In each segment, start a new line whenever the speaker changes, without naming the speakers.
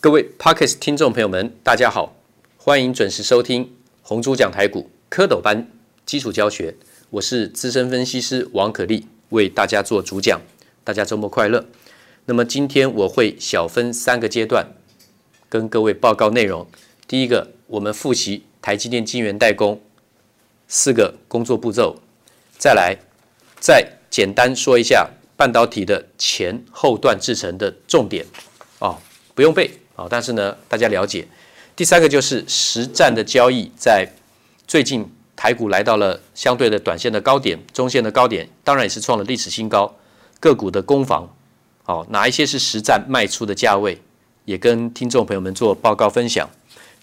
各位 Podcast 听众朋友们，大家好，欢迎准时收听红猪讲台股蝌蚪班基础教学。我是资深分析师王可立，为大家做主讲。大家周末快乐。那么今天我会小分三个阶段跟各位报告内容。第一个，我们复习台积电晶圆代工四个工作步骤，再来再简单说一下半导体的前后段制程的重点哦，不用背啊，但是呢，大家了解。第三个就是实战的交易，在最近台股来到了相对的短线的高点、中线的高点，当然也是创了历史新高。个股的攻防，好，哪一些是实战卖出的价位，也跟听众朋友们做报告分享。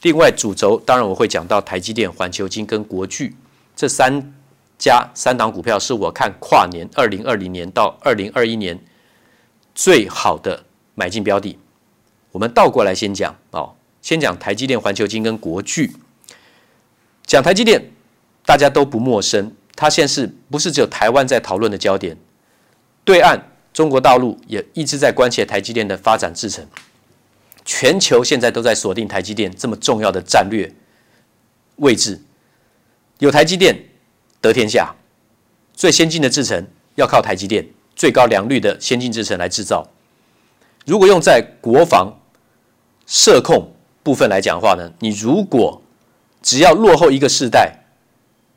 另外主轴，当然我会讲到台积电、环球金跟国巨这三家三档股票，是我看跨年二零二零年到二零二一年最好的买进标的。我们倒过来先讲哦，先讲台积电、环球晶跟国巨。讲台积电，大家都不陌生，它现在是不是只有台湾在讨论的焦点？对岸中国大陆也一直在关切台积电的发展制程，全球现在都在锁定台积电这么重要的战略位置。有台积电得天下，最先进的制程要靠台积电，最高良率的先进制程来制造。如果用在国防射控部分来讲话呢，你如果只要落后一个世代，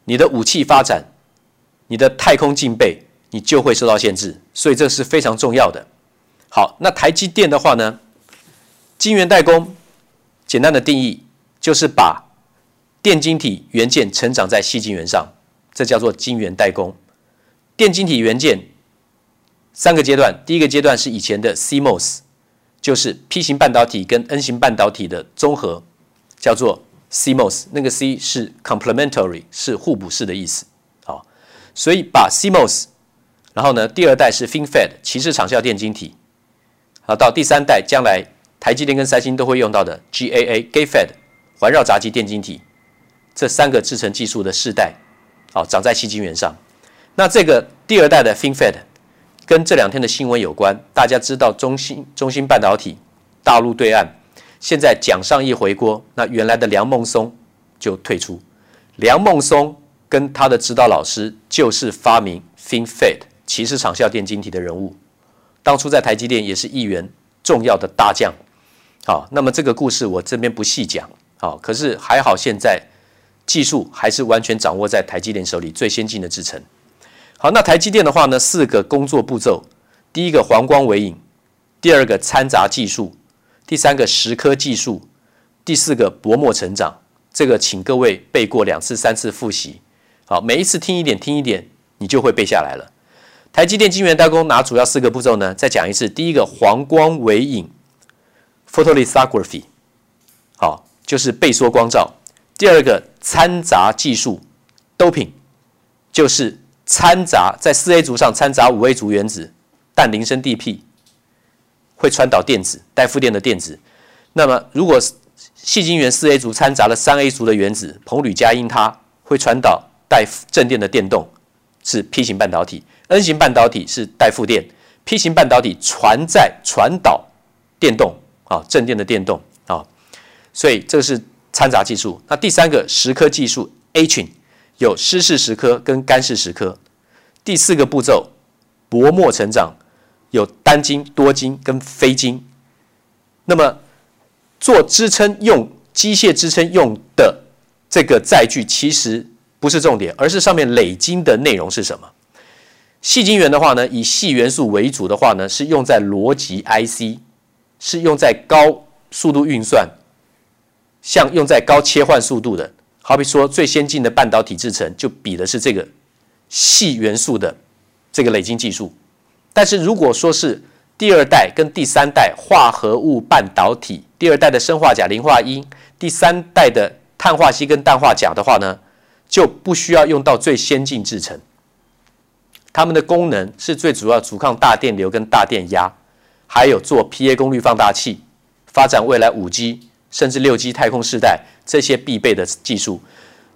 你的武器发展，你的太空竞备。你就会受到限制，所以这是非常重要的。好，那台积电的话呢，晶圆代工，简单的定义就是把电晶体元件成长在细晶圆上，这叫做晶圆代工。电晶体元件三个阶段，第一个阶段是以前的 CMOS，就是 P 型半导体跟 N 型半导体的综合，叫做 CMOS。那个 C 是 complementary，是互补式的意思。好，所以把 CMOS。然后呢，第二代是 FinFET 鳍式场效电晶体，好，到第三代，将来台积电跟三星都会用到的 GAA GAFET 环绕杂极电晶体，这三个制程技术的世代，好，长在矽晶圆上。那这个第二代的 FinFET 跟这两天的新闻有关，大家知道中芯中芯半导体大陆对岸现在蒋尚义回锅，那原来的梁孟松就退出。梁孟松跟他的指导老师就是发明 FinFET。鳍式场效电晶体的人物，当初在台积电也是一员重要的大将。好，那么这个故事我这边不细讲。好，可是还好，现在技术还是完全掌握在台积电手里，最先进的制程。好，那台积电的话呢，四个工作步骤：第一个黄光微影，第二个掺杂技术，第三个蚀刻技术，第四个薄膜成长。这个请各位背过两次、三次复习。好，每一次听一点，听一点，你就会背下来了。台积电晶圆代工哪主要四个步骤呢？再讲一次，第一个黄光微影。（photolithography），好，就是背缩光照；第二个掺杂技术。（doping），就是掺杂在四 A 族上掺杂五 A 族原子，但零星地 p 会传导电子，带负电的电子。那么如果细晶圆四 A 族掺杂了三 A 族的原子，硼铝加銦钛会传导带正电的电动，是 P 型半导体。N 型半导体是带负电，P 型半导体传载传导电动啊，正电的电动啊，所以这个是掺杂技术。那第三个蚀刻技术 etching 有湿式蚀刻跟干式蚀刻。第四个步骤薄膜成长有单晶、多晶跟非晶。那么做支撑用机械支撑用的这个载具其实不是重点，而是上面累晶的内容是什么？细晶圆的话呢，以细元素为主的话呢，是用在逻辑 IC，是用在高速度运算，像用在高切换速度的，好比说最先进的半导体制程，就比的是这个矽元素的这个累积技术。但是如果说是第二代跟第三代化合物半导体，第二代的砷化镓磷化銦，第三代的碳化矽跟氮化钾的话呢，就不需要用到最先进制程。它们的功能是最主要阻抗大电流跟大电压，还有做 PA 功率放大器，发展未来五 G 甚至六 G 太空世代这些必备的技术。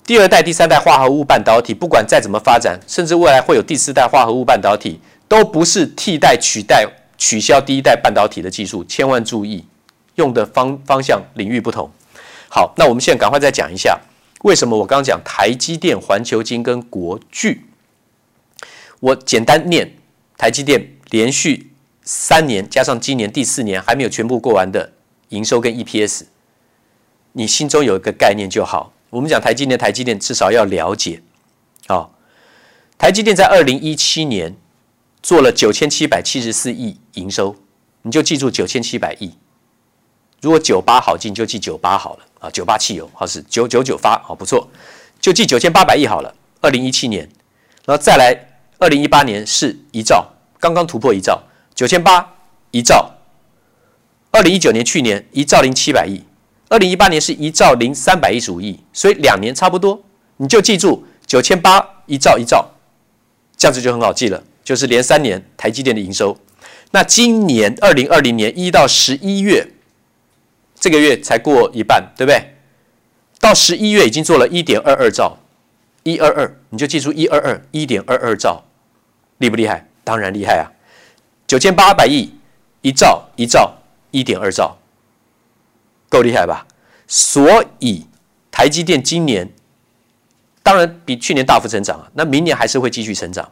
第二代、第三代化合物半导体，不管再怎么发展，甚至未来会有第四代化合物半导体，都不是替代、取代、取消第一代半导体的技术。千万注意用的方方向领域不同。好，那我们现在赶快再讲一下，为什么我刚讲台积电、环球金跟国巨，我简单念台积电连续三年加上今年第四年还没有全部过完的营收跟 EPS，你心中有一个概念就好。我们讲台积电，台积电至少要了解，啊，台积电在二零一七年做了九千七百七十四亿营收，你就记住九千七百亿。如果九八好记，你就记九八好了啊，九八汽油好是九九九发好不错，就记九千八百亿好了。二零一七年，然后再来二零一八年是一兆，刚刚突破一兆，九千八一兆。二零一九年去年一兆零七百亿，二零一八年是一兆零三百一十五亿，所以两年差不多，你就记住九千八一兆一兆，这样子就很好记了，就是连三年台积电的营收。那今年二零二零年一到十一月。这个月才过一半，对不对？到十一月已经做了一点二二兆，一二二，你就记住一二二，一点二二兆，厉不厉害？当然厉害啊！九千八百亿，一兆一兆，一点二兆，够厉害吧？所以台积电今年当然比去年大幅成长啊，那明年还是会继续成长。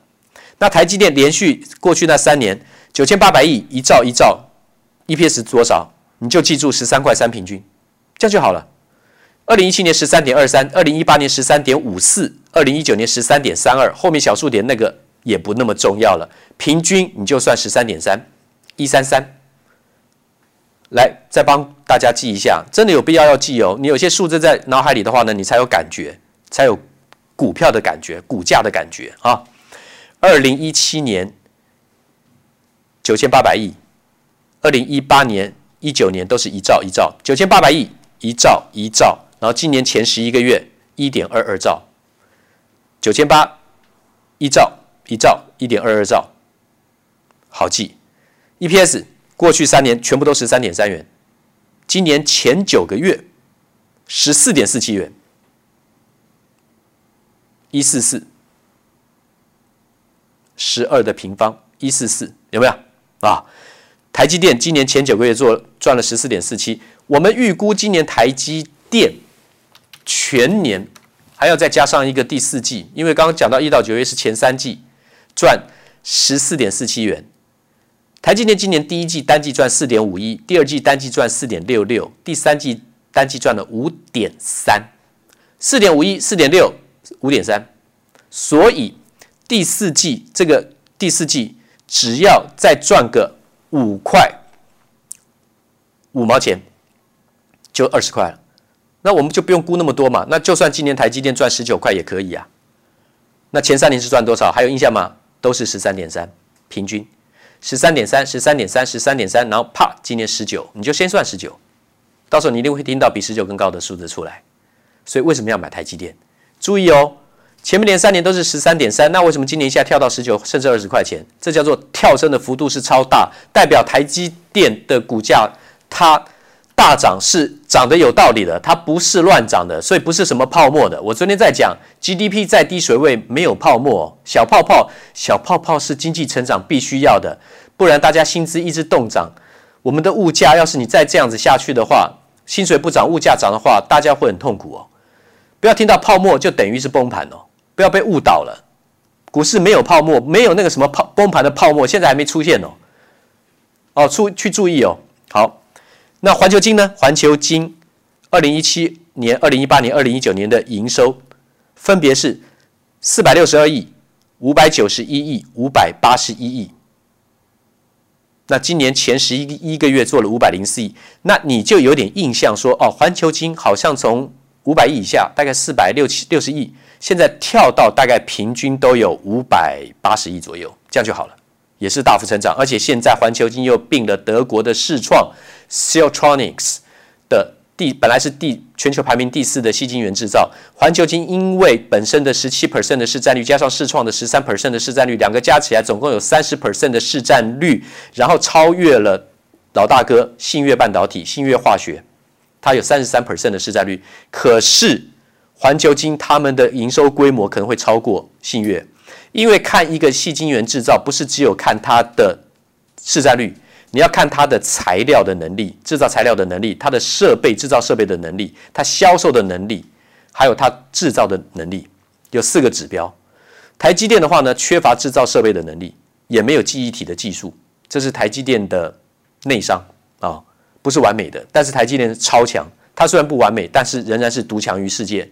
那台积电连续过去那三年九千八百亿，一兆一兆，EPS 多少？你就记住十三块三平均，这样就好了。二零一七年十三点二三，二零一八年十三点五四，二零一九年十三点三二，后面小数点那个也不那么重要了。平均你就算十三点三，一三三。来，再帮大家记一下，真的有必要要记哦。你有些数字在脑海里的话呢，你才有感觉，才有股票的感觉，股价的感觉啊。二零一七年九千八百亿，二零一八年。一九年都是一兆一兆九千八百亿一兆一兆，然后今年前十一个月一点二二兆，九千八一兆一兆一点二二兆，好记。EPS 过去三年全部都十三点三元，今年前九个月十四点四七元，一四四十二的平方一四四有没有啊？台积电今年前九个月做赚了十四点四七，我们预估今年台积电全年还要再加上一个第四季，因为刚刚讲到一到九月是前三季赚十四点四七元。台积电今年第一季单季赚四点五一，第二季单季赚四点六六，第三季单季赚了五点三，四点五一、四点六、五点三，所以第四季这个第四季只要再赚个。五块五毛钱就二十块了，那我们就不用估那么多嘛。那就算今年台积电赚十九块也可以啊。那前三年是赚多少？还有印象吗？都是十三点三，平均十三点三，十三点三，十三点三，然后啪，今年十九，你就先算十九，到时候你一定会听到比十九更高的数字出来。所以为什么要买台积电？注意哦。前面连三年都是十三点三，那为什么今年一下跳到十九甚至二十块钱？这叫做跳升的幅度是超大，代表台积电的股价它大涨是涨得有道理的，它不是乱涨的，所以不是什么泡沫的。我昨天在讲 GDP 在低水位没有泡沫，小泡泡小泡泡是经济成长必须要的，不然大家薪资一直冻涨，我们的物价要是你再这样子下去的话，薪水不涨物价涨的话，大家会很痛苦哦。不要听到泡沫就等于是崩盘哦。不要被误导了，股市没有泡沫，没有那个什么泡崩盘的泡沫，现在还没出现哦。哦，出去注意哦。好，那环球金呢？环球金，二零一七年、二零一八年、二零一九年的营收分别是四百六十二亿、五百九十一亿、五百八十一亿。那今年前十一一个月做了五百零四亿，那你就有点印象说，哦，环球金好像从五百亿以下，大概四百六七六十亿。现在跳到大概平均都有五百八十亿左右，这样就好了，也是大幅成长。而且现在环球金又并了德国的视创 Siltronic 的第，本来是第全球排名第四的细晶圆制造。环球晶因为本身的十七 percent 的市占率，加上视创的十三 percent 的市占率，两个加起来总共有三十 percent 的市占率，然后超越了老大哥信越半导体、信越化学，它有三十三 percent 的市占率，可是。环球晶他们的营收规模可能会超过信越，因为看一个细晶圆制造不是只有看它的市占率，你要看它的材料的能力、制造材料的能力、它的设备制造设备的能力、它销售的能力，还有它制造的能力，有四个指标。台积电的话呢，缺乏制造设备的能力，也没有记忆体的技术，这是台积电的内伤啊，不是完美的。但是台积电超强，它虽然不完美，但是仍然是独强于世界。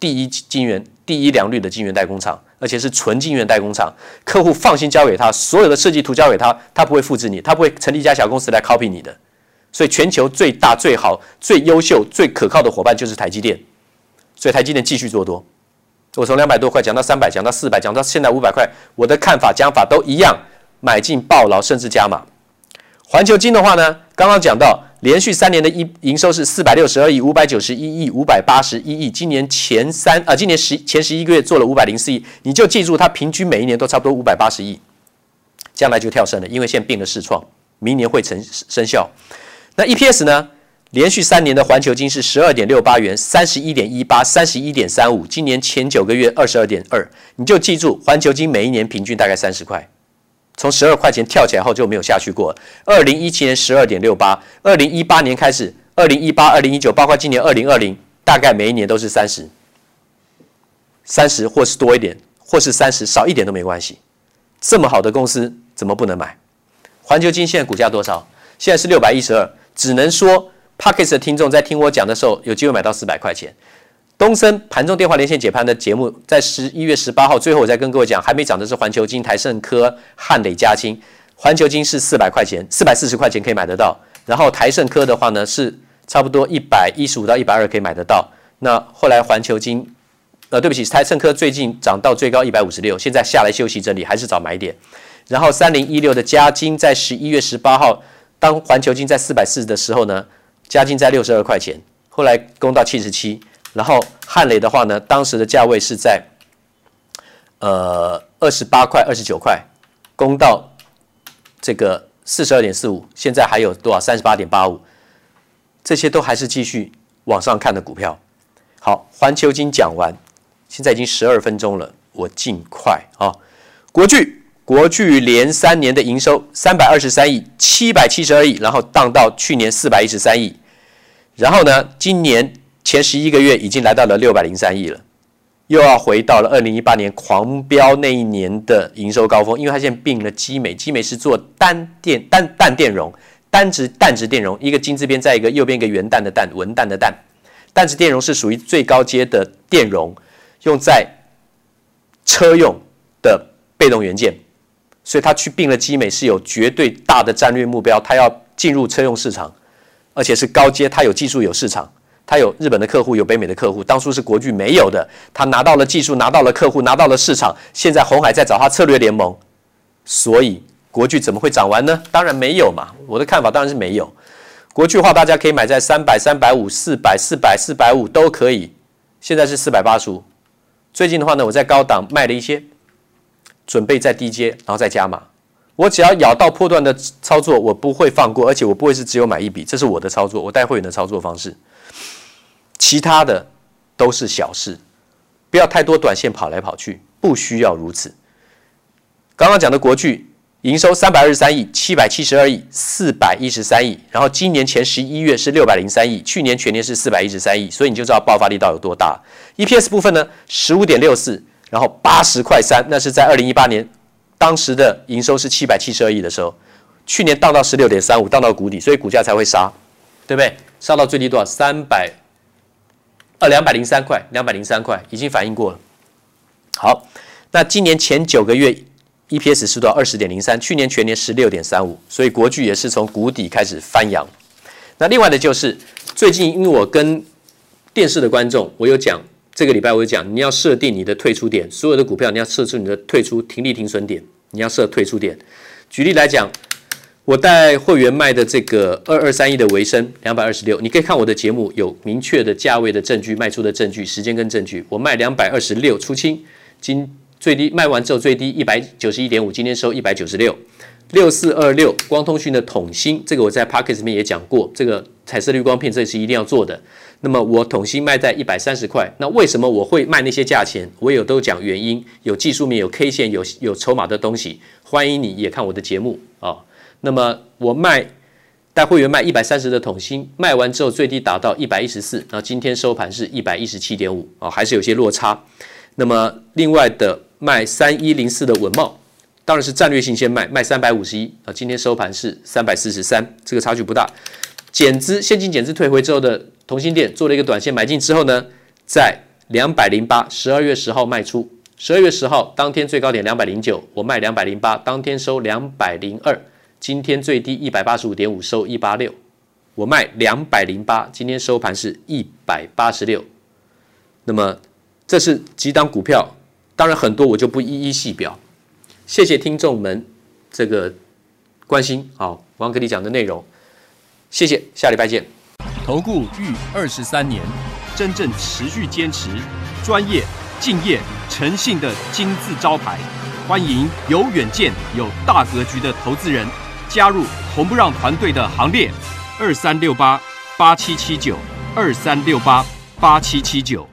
第一晶圆、第一良率的晶圆代工厂，而且是纯晶圆代工厂，客户放心交给他，所有的设计图交给他，他不会复制你，他不会成立一家小公司来 copy 你的。所以全球最大、最好、最优秀、最可靠的伙伴就是台积电。所以台积电继续做多，我从两百多块讲到三百，讲到四百，讲到现在五百块，我的看法、讲法都一样，买进、暴牢，甚至加码。环球金的话呢，刚刚讲到。连续三年的一营收是四百六十二亿、五百九十一亿、五百八十一亿。今年前三啊，今年十前十一个月做了五百零四亿，你就记住它平均每一年都差不多五百八十亿。将来就跳升了，因为现在并了市创，明年会成生效。那 EPS 呢？连续三年的环球金是十二点六八元、三十一点一八、三十一点三五。今年前九个月二十二点二，你就记住环球金每一年平均大概三十块。从十二块钱跳起来后就没有下去过。二零一七年十二点六八，二零一八年开始，二零一八、二零一九，包括今年二零二零，大概每一年都是三十，三十或是多一点，或是三十少一点都没关系。这么好的公司怎么不能买？环球金现在股价多少？现在是六百一十二，只能说 Podcast 的听众在听我讲的时候有机会买到四百块钱。东森盘中电话连线解盘的节目，在十一月十八号，最后我再跟各位讲，还没涨的是环球金、台盛科、汉磊、嘉晶。环球金是四百块钱，四百四十块钱可以买得到。然后台盛科的话呢，是差不多一百一十五到一百二可以买得到。那后来环球金，呃，对不起，台盛科最近涨到最高一百五十六，现在下来休息整理，还是找买点。然后三零一六的嘉金，在十一月十八号，当环球金在四百四的时候呢，嘉金在六十二块钱，后来攻到七十七。然后汉雷的话呢，当时的价位是在呃二十八块、二十九块，攻到这个四十二点四五，现在还有多少？三十八点八五，这些都还是继续往上看的股票。好，环球金讲完，现在已经十二分钟了，我尽快啊。国巨，国巨连三年的营收三百二十三亿、七百七十二亿，然后荡到去年四百一十三亿，然后呢，今年。前十一个月已经来到了六百零三亿了，又要回到了二零一八年狂飙那一年的营收高峰，因为它现在并了基美，基美是做单电单单电容，单值单值电容，一个金字边，再一个右边一个元旦的旦，文旦的旦，单值电容是属于最高阶的电容，用在车用的被动元件，所以它去并了基美是有绝对大的战略目标，它要进入车用市场，而且是高阶，它有技术有市场。他有日本的客户，有北美的客户。当初是国巨没有的，他拿到了技术，拿到了客户，拿到了市场。现在红海在找他策略联盟，所以国巨怎么会涨完呢？当然没有嘛。我的看法当然是没有。国巨的话，大家可以买在三百、三百五、四百、四百、四百五都可以。现在是四百八十五。最近的话呢，我在高档卖了一些，准备在低阶，然后再加码。我只要咬到破段的操作，我不会放过，而且我不会是只有买一笔，这是我的操作，我带会员的操作方式。其他的都是小事，不要太多短线跑来跑去，不需要如此。刚刚讲的国巨营收三百二十三亿、七百七十二亿、四百一十三亿，然后今年前十一月是六百零三亿，去年全年是四百一十三亿，所以你就知道爆发力到有多大。EPS 部分呢，十五点六四，然后八十块三，那是在二零一八年当时的营收是七百七十二亿的时候，去年荡到十六点三五，荡到谷底，所以股价才会杀，对不对？杀到最低多少？三百。呃，两百零三块，两百零三块已经反映过了。好，那今年前九个月 EPS 是多少？二十点零三，去年全年十六点三五，所以国巨也是从谷底开始翻扬。那另外的就是最近，因为我跟电视的观众，我有讲这个礼拜我有讲，你要设定你的退出点，所有的股票你要设置你的退出停利停损点，你要设退出点。举例来讲。我带会员卖的这个二二三一的维生两百二十六，你可以看我的节目，有明确的价位的证据、卖出的证据、时间跟证据。我卖两百二十六出清，今最低卖完之后最低一百九十一点五，今天收一百九十六。六四二六光通讯的统芯，这个我在 Podcast 里面也讲过，这个彩色滤光片这是一定要做的。那么我统芯卖在一百三十块，那为什么我会卖那些价钱？我有都讲原因，有技术面、有 K 线、有有筹码的东西，欢迎你也看我的节目啊。那么我卖带会员卖一百三十的统新，卖完之后最低达到一百一十四，然后今天收盘是一百一十七点五啊，还是有些落差。那么另外的卖三一零四的稳懋，当然是战略性先卖，卖三百五十一啊，今天收盘是三百四十三，这个差距不大。减资现金减资退回之后的同心店做了一个短线买进之后呢，在两百零八，十二月十号卖出，十二月十号当天最高点两百零九，我卖两百零八，当天收两百零二，今天最低一百八十五点五，收一八六，我卖两百零八，今天收盘是一百八十六。那么这是几档股票，当然很多我就不一一细表。谢谢听众们这个关心，好，王跟你讲的内容，谢谢，下礼拜见。
投顾逾二十三年。真正持续坚持、专业、敬业、诚信的金字招牌，欢迎有远见、有大格局的投资人加入红不让团队的行列。二三六八八七七九，二三六八八七七九。